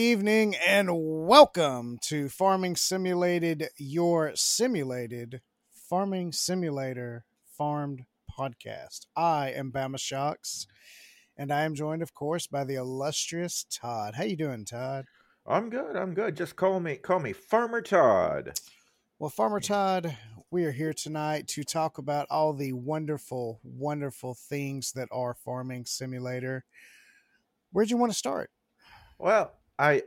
Evening and welcome to Farming Simulated, your simulated farming simulator farmed podcast. I am Bama Shockz, and I am joined, of course, by the illustrious Todd. How you doing, Todd? I'm good. I'm good. Just call me call me Farmer Todd. Well, Farmer Todd, we are here tonight to talk about all the wonderful, wonderful things that are Farming Simulator. Where'd you want to start? Well, I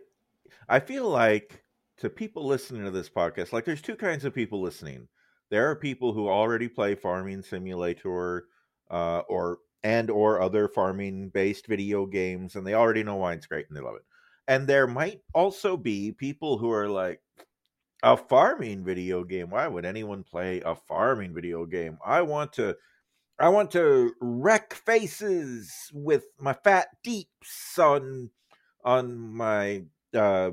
I feel like to people listening to this podcast, like there's two kinds of people listening. There are people who already play Farming Simulator uh, or and or other farming based video games, and they already know why it's great and they love it. And there might also be people who are like, a farming video game. Why would anyone play a farming video game? I want to I want to wreck faces with my fat deeps on on my uh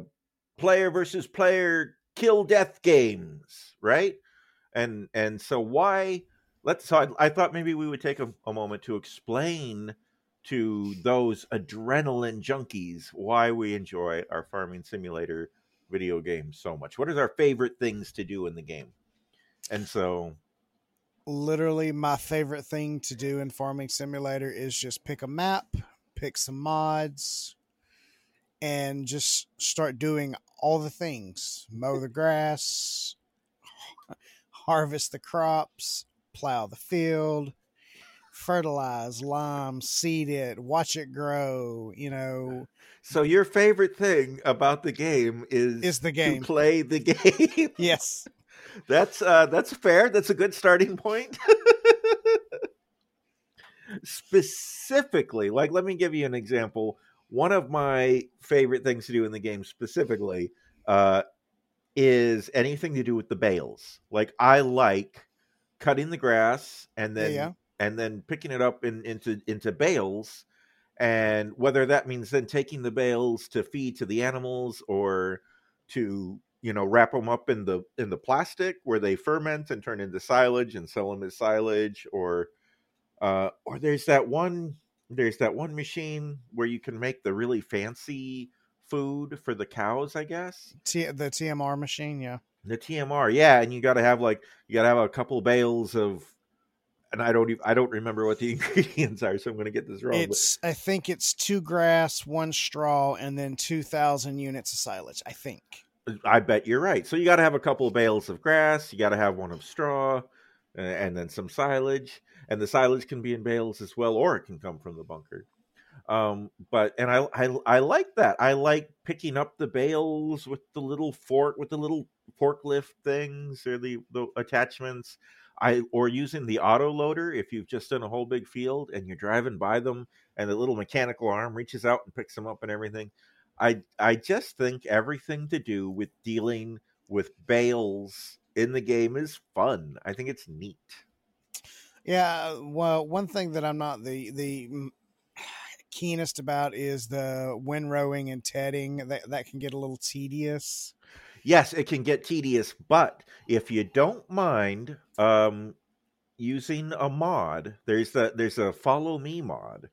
player versus player kill death games, right? And and so why let's so I, I thought maybe we would take a, a moment to explain to those adrenaline junkies why we enjoy our farming simulator video games so much. What is our favorite things to do in the game? And so literally my favorite thing to do in farming simulator is just pick a map, pick some mods, and just start doing all the things. Mow the grass, harvest the crops, plow the field, fertilize, lime, seed it, watch it grow, you know. So your favorite thing about the game is is the game. To play the game. yes. That's uh that's fair. That's a good starting point. specifically, like let me give you an example. One of my favorite things to do in the game specifically uh is anything to do with the bales. Like I like cutting the grass and then Yeah, yeah. and then picking it up in, into into bales and whether that means then taking the bales to feed to the animals or to you know wrap them up in the in the plastic where they ferment and turn into silage and sell them as silage or uh or there's that one there's that one machine where you can make the really fancy food for the cows i guess T- the TMR machine, yeah. the tmr yeah and you got to have like you got to have a couple bales of and i don't even i don't remember what the ingredients are so i'm going to get this wrong but- It's I think it's two grass, one straw, and then two thousand units of silage. I think. I bet you're right. So you got to have a couple of bales of grass. You got to have one of straw, uh, and then some silage. And the silage can be in bales as well, or it can come from the bunker. Um, but and I, I I like that. I like picking up the bales with the little fork with the little forklift things or the the attachments. I or using the auto loader if you've just done a whole big field and you're driving by them and the little mechanical arm reaches out and picks them up and everything. I I just think everything to do with dealing with bales in the game is fun. I think it's neat. Yeah. Well, one thing that I'm not the the keenest about is the windrowing and tedding. That that can get a little tedious. Yes, it can get tedious, but if you don't mind um using a mod, there's the there's a follow me mod.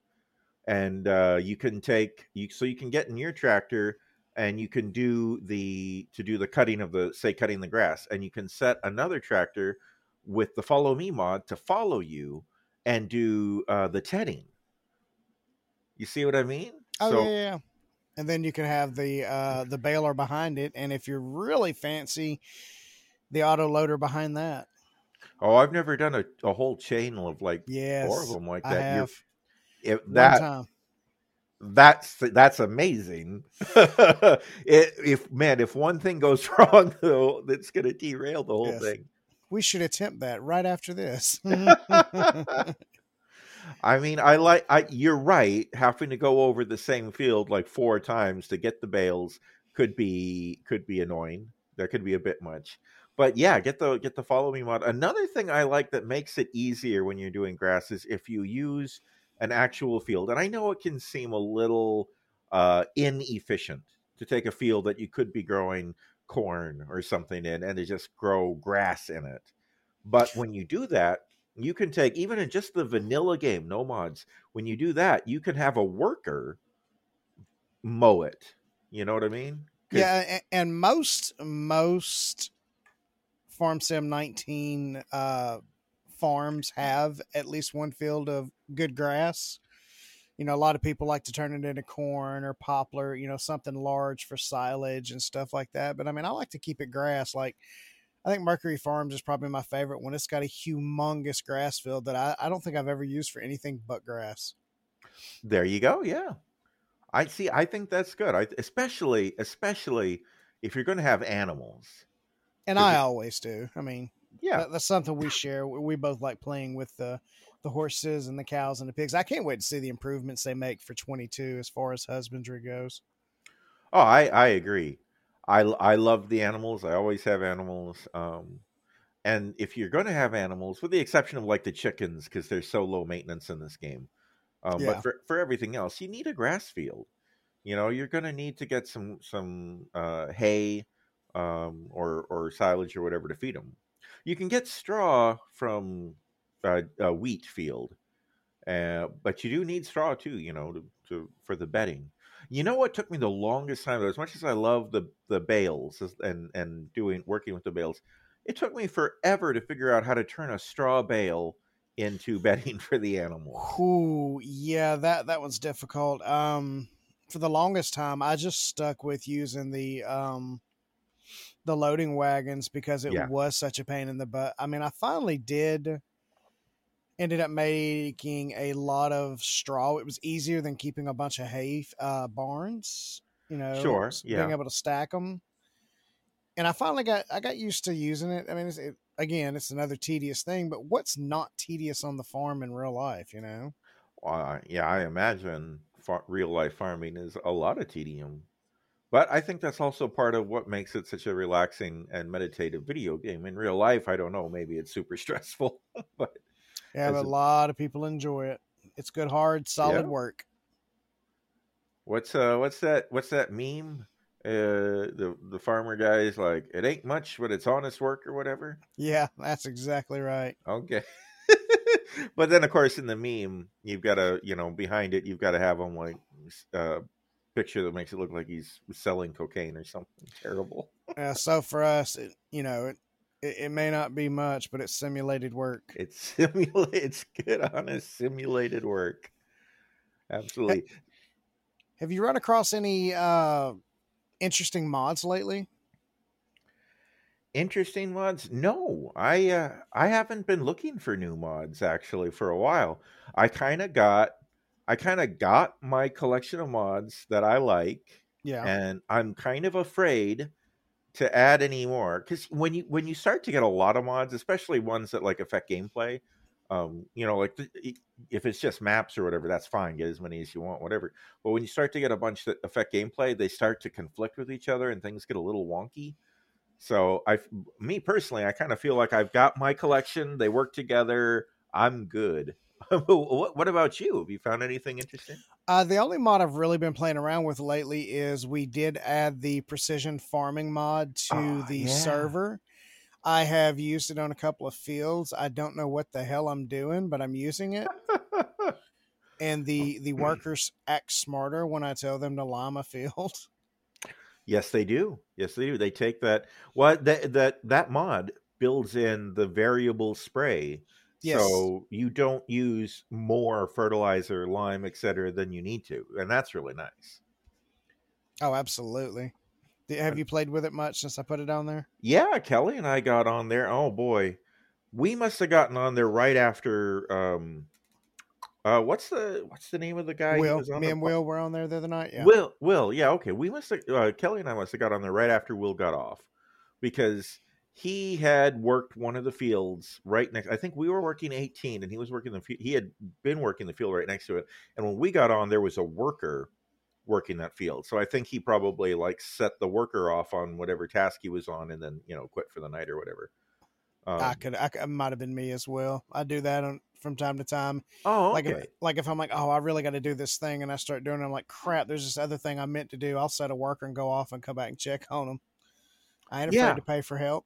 And uh you can take you so you can get in your tractor and you can do the to do the cutting of the say cutting the grass and you can set another tractor with the follow me mod to follow you and do uh the tedding. You see what I mean? Oh so yeah, yeah. And then you can have the uh the baler behind it, and if you're really fancy, the auto loader behind that. oh, I've never done a, a whole chain of like Yes, four of them like that. You're have if that time. that's that's amazing. it, if man, if one thing goes wrong, though, that's going to derail the whole Yes. thing. We should attempt that right after this. I mean, I like. I you're right. Having to go over the same field like four times to get the bales could be could be annoying. There could be a bit much. But yeah, get the get the follow me mod. Another thing I like that makes it easier when you're doing grass is if you use an actual field. And I know it can seem a little uh, inefficient to take a field that you could be growing corn or something in and to just grow grass in it. But when you do that, you can take even in just the vanilla game, no mods. When you do that, you can have a worker mow it You know what I mean? Yeah, and most most Farm Sim 19 uh, farms have at least one field of good grass. You know, a lot of people like to turn it into corn or poplar, you know, something large for silage and stuff like that. But I mean, I like to keep it grass. Like, I think Mercury Farms is probably my favorite one. It's got a humongous grass field that I, I don't think I've ever used for anything but grass. There you go. Yeah. I see. I think that's good. I especially especially if you're going to have animals. And I always do. I mean, Yeah. That, that's something we share. We we both like playing with the the horses and the cows and the pigs. I can't wait to see the improvements they make for 22 as far as husbandry goes. Oh, I I agree. I I love the animals. I always have animals. Um, and if you're going to have animals, with the exception of like the chickens, because they're so low maintenance in this game, um, Yeah. but for for everything else, you need a grass field. You know, you're going to need to get some some uh, hay um, or or silage or whatever to feed them. You can get straw from uh, a wheat field, uh, but you do need straw too. You know, to, to for the bedding. You know what took me the longest time though, as much as I love the the bales and and doing working with the bales, it took me forever to figure out how to turn a straw bale into bedding for the animal. Ooh, yeah, that that one's difficult. Um, for the longest time, I just stuck with using the um the loading wagons because it Yeah. was such a pain in the butt. I mean, I finally did ended up making a lot of straw. It was easier than keeping a bunch of hay uh, barns. You know, Sure, yeah. being able to stack them. And I finally got I got used to using it. I mean, it's, it, again, it's another tedious thing, but what's not tedious on the farm in real life? You know. Uh, yeah, I imagine far- real life farming is a lot of tedium, but I think that's also part of what makes it such a relaxing and meditative video game. In real life, I don't know, maybe it's super stressful, but Yeah, but a lot of people enjoy it. It's good, hard, solid Yeah. work. What's uh what's that what's that meme? Uh the the farmer guy's like, it ain't much, but it's honest work or whatever. Yeah, that's exactly right. Okay. but then of course in the meme, you've got to, you know, behind it you've got to have him like uh picture that makes it look like he's selling cocaine or something terrible. yeah, so for us, it, you know, it, it it may not be much, but it's simulated work. It's simulate it's good honest simulated work. Absolutely. Have you run across any uh, interesting mods lately? Interesting mods? No, I uh, I haven't been looking for new mods actually for a while. I kind of got I kind of got my collection of mods that I like, Yeah, and I'm kind of afraid to add any more because when you when you start to get a lot of mods, especially ones that like affect gameplay, um, you know, like if it's just maps or whatever, that's fine. Get as many as you want, whatever. But when you start to get a bunch that affect gameplay, they start to conflict with each other, and things get a little wonky. So I, me personally, I kind of feel like I've got my collection. They work together. I'm good. what, what about you? Have you found anything interesting? uh, the only mod I've really been playing around with lately is we did add the precision farming mod to Oh, the yeah. server. I have used it on a couple of fields. I don't know what the hell I'm doing, but I'm using it. and the the workers act smarter when I tell them to lime a field. Yes, they do. Yes, they do. They take that. What that that that mod builds in the variable spray, Yes. so you don't use more fertilizer, lime, etc., than you need to, and that's really nice. Oh, absolutely. Have you played with it much since I put it on there? Yeah, Kelly and I got on there. Oh boy, we must have gotten on there right after. um uh What's the what's the name of the guy? Will, was on me and po- Will were on there the other night. Yeah. Will, Will, yeah, okay. We must have uh, Kelly and I must have got on there right after Will got off because he had worked one of the fields right next. I think we were working eighteen, and he was working the. He had been working the field right next to it, and when we got on, there was a worker working that field. So I think he probably like set the worker off on whatever task he was on, and then you know quit for the night or whatever. Um, I could, I could, might have been me as well. I do that on, from time to time. oh, Like, if, like if I'm like, oh, I really got to do this thing, and I start doing it, I'm like, crap, there's this other thing I meant to do. I'll set a worker and go off and come back and check on them. I ain't afraid Yeah. to pay for help.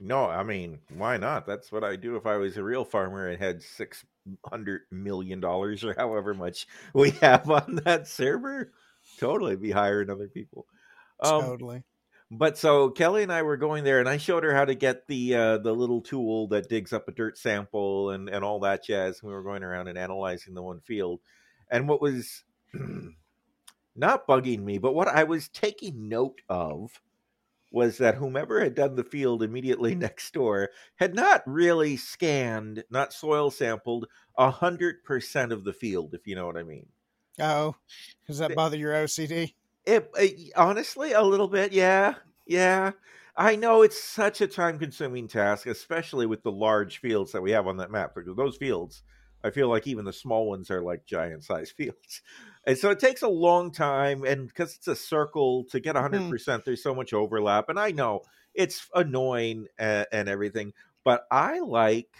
No, I mean, why not? That's what I do if I was a real farmer and had six hundred million dollars or however much we have on that server. totally be hiring other people. Um, totally. But so Kelly and I were going there, and I showed her how to get the uh, the little tool that digs up a dirt sample and and all that jazz. We were going around and analyzing the one field, and what was not bugging me, but what I was taking note of was that whomever had done the field immediately next door had not really scanned, not soil sampled, a hundred percent of the field, if you know what I mean. Oh, does that bother your OCD? It, uh, it honestly a little bit, yeah, yeah. I know it's such a time-consuming task, especially with the large fields that we have on that map. Because those fields, I feel like even the small ones are like giant-sized fields, and so it takes a long time. And because it's a circle, to get hundred Hmm. percent, there's so much overlap. And I know it's annoying and, and everything, but I like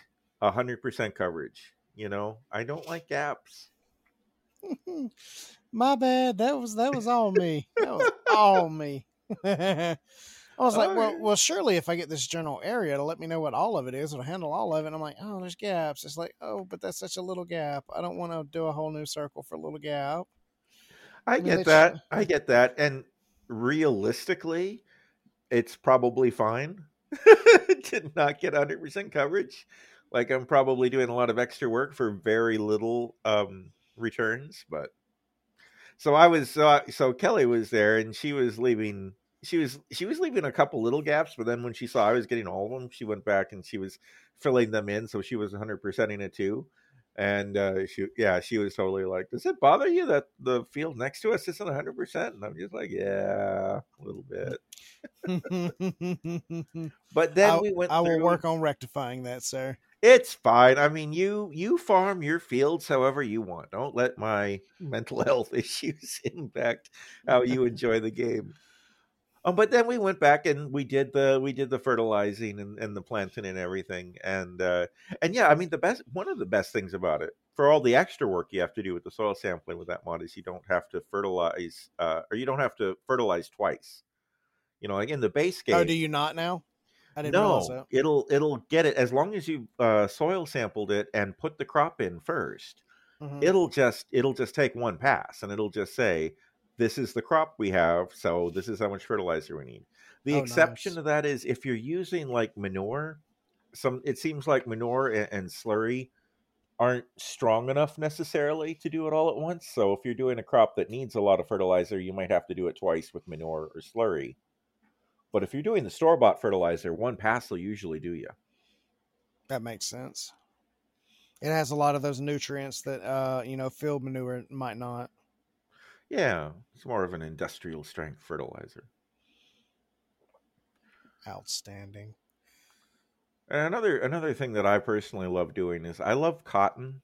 hundred percent coverage. You know, I don't like gaps. My bad. That was that was all me. That was all me. I was like, well, Alright. well, surely if I get this general area, it'll let me know what all of it is. It'll handle all of it. And I'm like, oh, there's gaps. It's like, oh, but that's such a little gap. I don't want to do a whole new circle for a little gap. I mean, get that. I get that. And realistically, it's probably fine to not get 100% coverage. Like I'm probably doing a lot of extra work for very little um returns, but so I was uh, so Kelly was there and she was leaving she was she was leaving a couple little gaps, but then when she saw I was getting all of them, she went back and she was filling them in, so she was 100%ing it too. And uh, she, yeah, she was totally like, "Does it bother you that the field next to us isn't 100 percent?" And I'm just like, "Yeah, a little bit." But then I, we went. I will through- work on rectifying that, sir. It's fine. I mean, you you farm your fields however you want. Don't let my mental health issues impact how you enjoy the game. Um, but then we went back and we did the we did the fertilizing and, and the planting and everything, and uh, and yeah, I mean the best one of the best things about it for all the extra work you have to do with the soil sampling with that mod is you don't have to fertilize uh, or you don't have to fertilize twice. You know, like in the base game. Oh, do you not now? I didn't No, it'll it'll get it as long as you uh, soil sampled it and put the crop in first. Mhm. It'll just it'll just take one pass and it'll just say this is the crop we have, so this is how much fertilizer we need. The Oh, exception nice. to that is if you're using like manure, some it seems like manure and, and slurry aren't strong enough necessarily to do it all at once. So if you're doing a crop that needs a lot of fertilizer, you might have to do it twice with manure or slurry. But if you're doing the store bought fertilizer, one pass will usually do you. That makes sense. It has a lot of those nutrients that uh, you know, field manure might not. Yeah, it's more of an industrial strength fertilizer. Outstanding. And another another thing that I personally love doing is I love cotton.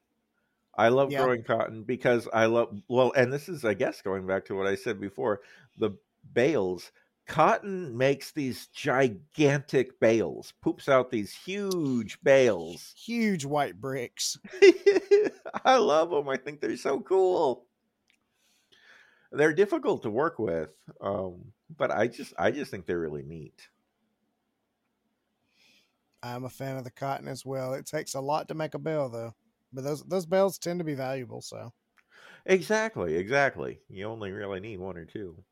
I love Yeah. growing cotton because I love well, and this is I guess going back to what I said before, the bales. Cotton makes these gigantic bales, poops out these huge bales. Huge white bricks. I love them. I think they're so cool. They're difficult to work with, um, but I just I just think they're really neat. I'm a fan of the cotton as well. It takes a lot to make a bell though. But those those bells tend to be valuable, so Exactly, exactly. You only really need one or two.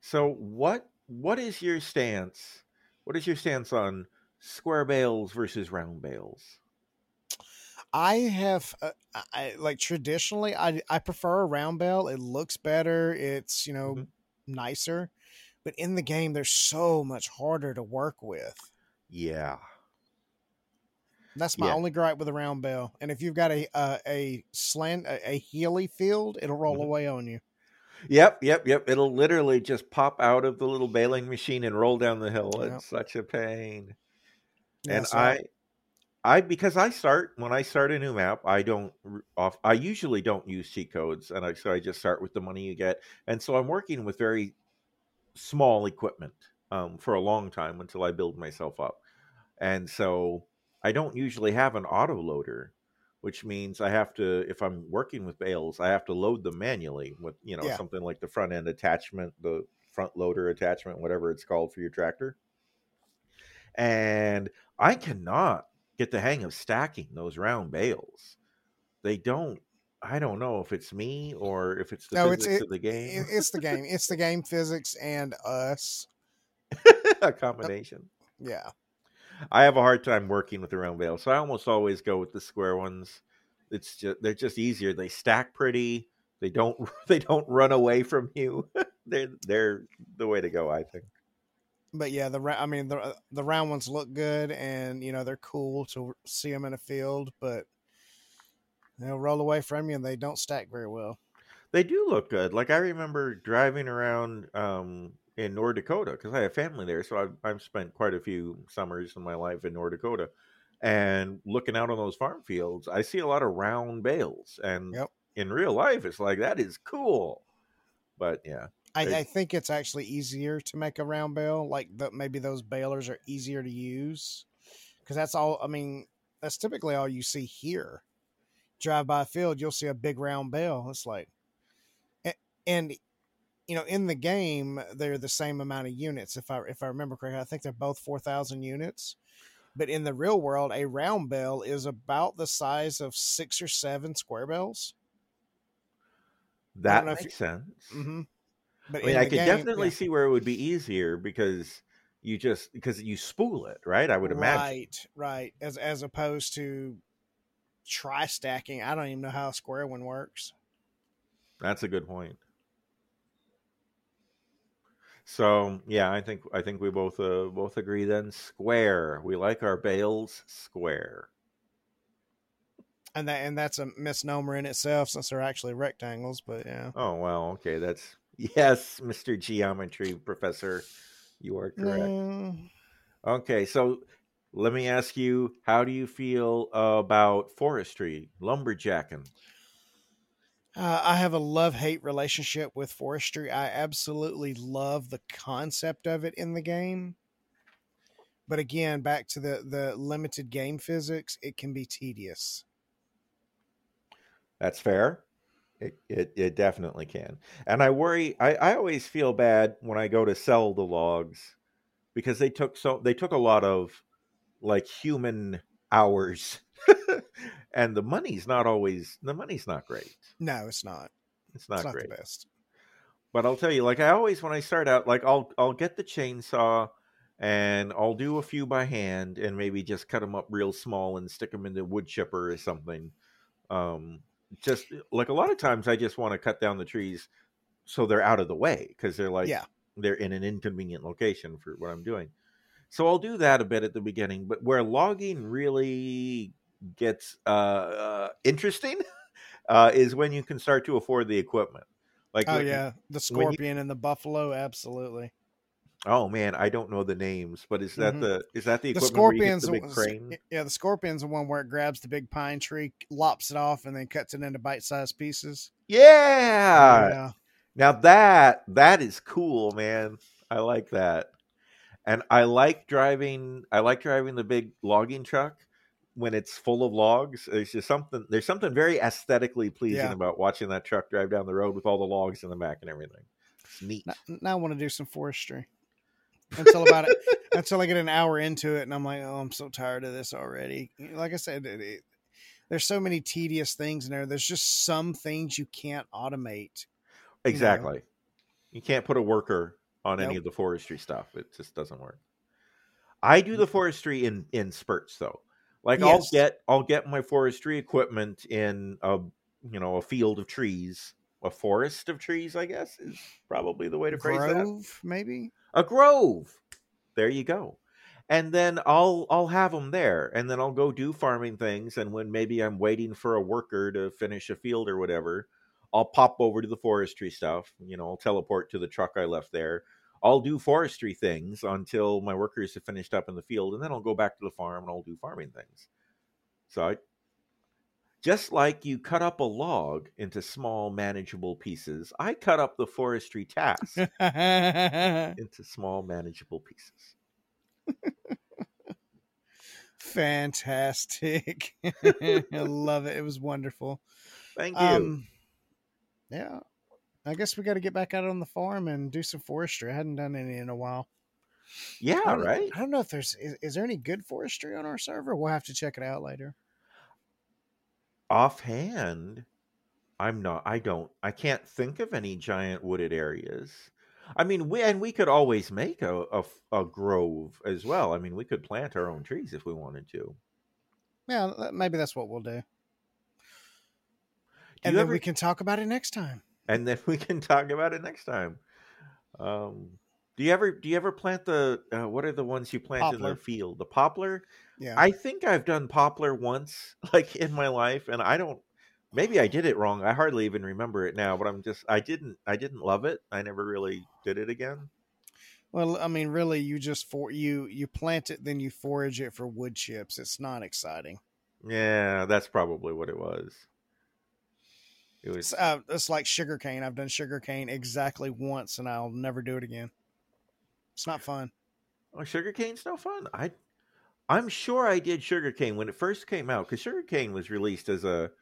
So what what is your stance? What is your stance on square bales versus round bales? I have uh, I, like traditionally I I prefer a round bell. It looks better. It's, you know, Mhm. nicer. But in the game they're so much harder to work with. Yeah. That's my Yeah. only gripe with a round bell. And if you've got a a, a slant a, a healy field, it'll roll Mhm. away on you. Yep, yep, yep. It'll literally just pop out of the little baling machine and roll down the hill. Yep. It's such a pain. Yeah, and so I, I because I start when I start a new map, I don't off. I usually don't use cheat codes, and I so I just start with the money you get, and so I'm working with very small equipment um, for a long time until I build myself up, and so I don't usually have an auto loader, which means I have to if I'm working with bales, I have to load them manually with you know Yeah. something like the front end attachment, the front loader attachment, whatever it's called for your tractor and I cannot get the hang of stacking those round bales. They don't I don't know if it's me or if it's the No, it's- physics it- of the game. It's the game. It's the game physics and us. a combination. Yeah. I have a hard time working with the round bales, so I almost always go with the square ones. It's just they're just easier. They stack pretty. They don't they don't run away from you. they're they're the way to go, I think. But yeah, the ra- I mean the the round ones look good and you know they're cool to see them in a field, but they'll roll away from you and they don't stack very well. They do look good. Like I remember driving around um, in North Dakota because I have family there, so I've, I've spent quite a few summers in my life in North Dakota, and looking out on those farm fields, I see a lot of round bales, and Yep. in real life, it's like that is cool. But yeah, I, I think it's actually easier to make a round bale. Like the, maybe those balers are easier to use because that's all. I mean, that's typically all you see here. Drive by a field, you'll see a big round bale. It's like, a- and you know, in the game, they're the same amount of units. If I if I remember correctly, I think they're both four thousand units. But in the real world, a round bale is about the size of six or seven square bells. that makes sense. Mm-hmm. But I mean, I could game- definitely yeah. see where it would be easier because you just because you spool it, right? I would imagine. Right, right. As as opposed to try stacking. I don't even know how a square one works. That's a good point. So yeah, I think I think we both uh, both agree then. Square. We like our bales square. And that and that's a misnomer in itself since they're actually rectangles, but yeah. Oh well, okay, that's yes, Mister Geometry Professor. You are correct. Mm, Okay, so let me ask you, how do you feel about forestry, lumberjacking? Uh, I have a love hate relationship with forestry. I absolutely love the concept of it in the game. But again, back to the, the limited game physics, it can be tedious. That's fair. It, it it definitely can. And I worry I, I always feel bad when I go to sell the logs because they took so they took a lot of like human hours and the money's not always the money's not great. No, it's not. It's not it's not great. the best. But I'll tell you, like I always when I start out, like I'll I'll get the chainsaw and I'll do a few by hand and maybe just cut them up real small and stick them in the wood chipper or something. Um, just like a lot of times, I just want to cut down the trees so they're out of the way because they're like Yeah. they're in an inconvenient location for what I'm doing. So I'll do that a bit at the beginning, but where logging really gets uh, uh, interesting uh, is when you can start to afford the equipment. Like Oh yeah, the when you- scorpion and the buffalo, absolutely. Oh man, I don't know the names, but is that Mhm. the is that the The equipment where you get scorpion's the big crane? Yeah, the scorpion's the one where it grabs the big pine tree, lops it off, and then cuts it into bite-sized pieces. Yeah. yeah, Now that that is cool, man. I like that. And I like driving I like driving the big logging truck when it's full of logs. There's just something there's something very aesthetically pleasing Yeah. about watching that truck drive down the road with all the logs in the back and everything. It's neat. Now, now I want to do some forestry. Until about it, until I get an hour into it, and I'm like, oh, I'm so tired of this already. Like I said, it, it, there's so many tedious things in there. There's just some things you can't automate. Exactly. You can't put a worker on any of the forestry stuff. It just doesn't work. I do the mm-hmm. forestry in in spurts though. Like I'll get I'll get my forestry equipment in a you know a field of trees, a forest of trees. I guess is probably the way to phrase that. Grove, maybe. A grove. There you go. And then I'll I'll have them there, and then I'll go do farming things. And when maybe I'm waiting for a worker to finish a field or whatever, I'll pop over to the forestry stuff. You know, I'll teleport to the truck I left there. I'll do forestry things until my workers have finished up in the field, and then I'll go back to the farm and I'll do farming things. So I, just like you cut up a log into small, manageable pieces, I cut up the forestry task into small, manageable pieces. Fantastic. I love it. It was wonderful. Thank you. Um, yeah. I guess we got to get back out on the farm and do some forestry. I hadn't done any in a while. yeah, I right. I don't know if there's is, is there any good forestry on our server. We'll have to check it out later. Offhand, I'm not. I don't. I can't think of any giant wooded areas. I mean, we and we could always make a a grove as well. I mean, we could plant our own trees if we wanted to. Yeah, maybe that's what we'll do. Do and then ever- we can talk about it next time. and then we can talk about it next time. Um, do you ever do you ever plant the uh, what are the ones you plant in the field? The poplar. Yeah. I think I've done poplar once, like in my life, and I don't. Maybe I did it wrong. I hardly even remember it now, but I'm just I didn't I didn't love it. I never really did it again. well, I mean, really, you just for you you plant it, then you forage it for wood chips. It's not exciting. Yeah, that's probably what it was. It It's, was uh, it's like sugarcane. I've done sugarcane exactly once, and I'll never do it again. It's not fun. oh, sugarcane's no fun. I I'm sure I did sugarcane when it first came out because sugarcane was released as a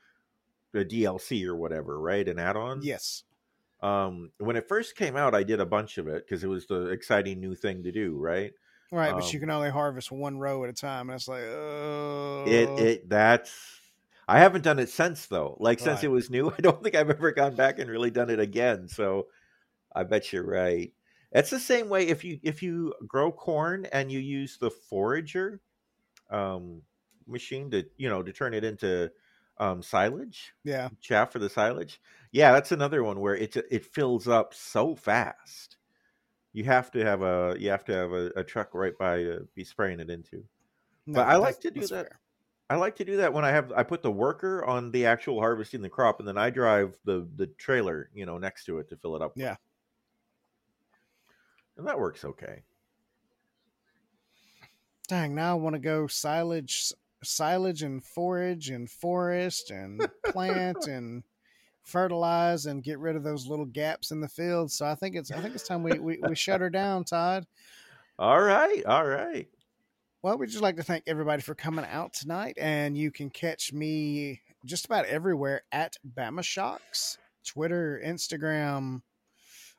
a DLC or whatever, right? An add-on. Yes. Um, when it first came out, I did a bunch of it because it was the exciting new thing to do, right? Right, but you Um, can only harvest one row at a time, and it's like, oh, It it that's I haven't done it since though. Like since Right. it was new, I don't think I've ever gone back and really done it again. So I bet you're right. It's the same way if you if you grow corn and you use the forager um machine to you know to turn it into um silage yeah, chaff for the silage. Yeah, that's another one where it it fills up so fast. You have to have a you have to have a, a truck right by to be spraying it into. No, But I like to do that. fair. I like to do that when I have I put the worker on the actual harvesting the crop, and then I drive the the trailer, you know, next to it to fill it up. with. Yeah. And that works okay. Dang, now I want to go silage, silage and forage and forest and plant and fertilize and get rid of those little gaps in the field. So I think it's I think it's time we we, we shut her down, Todd. All right, all right. Well, we'd just like to thank everybody for coming out tonight, and you can catch me just about everywhere at Bama Shockz, Twitter, Instagram,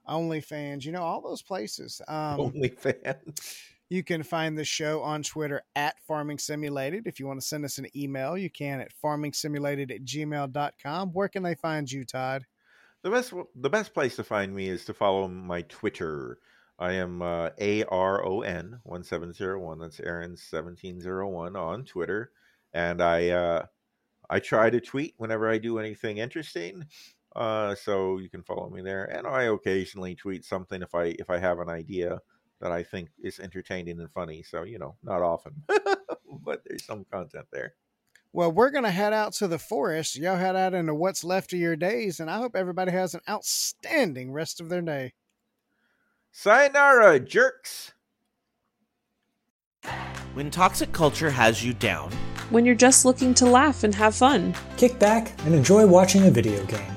OnlyFans, you know, all those places. Um, OnlyFans. You can find the show on Twitter at Farming Simulated. If you want to send us an email, you can at farmingsimulated at gmail.com. Where can they find you, Todd? The best the best place to find me is to follow my Twitter. I am uh, A R O N one seven zero one. That's Aaron seventeen zero one on Twitter, and I uh, I try to tweet whenever I do anything interesting. Uh, so you can follow me there, and I occasionally tweet something if I if I have an idea that I think is entertaining and funny. So you know, not often, but there's some content there. Well, we're going to head out to the forest. Y'all head out into what's left of your days, and I hope everybody has an outstanding rest of their day. Sayonara, jerks. When toxic culture has you down, when you're just looking to laugh and have fun. Kick back and enjoy watching a video game.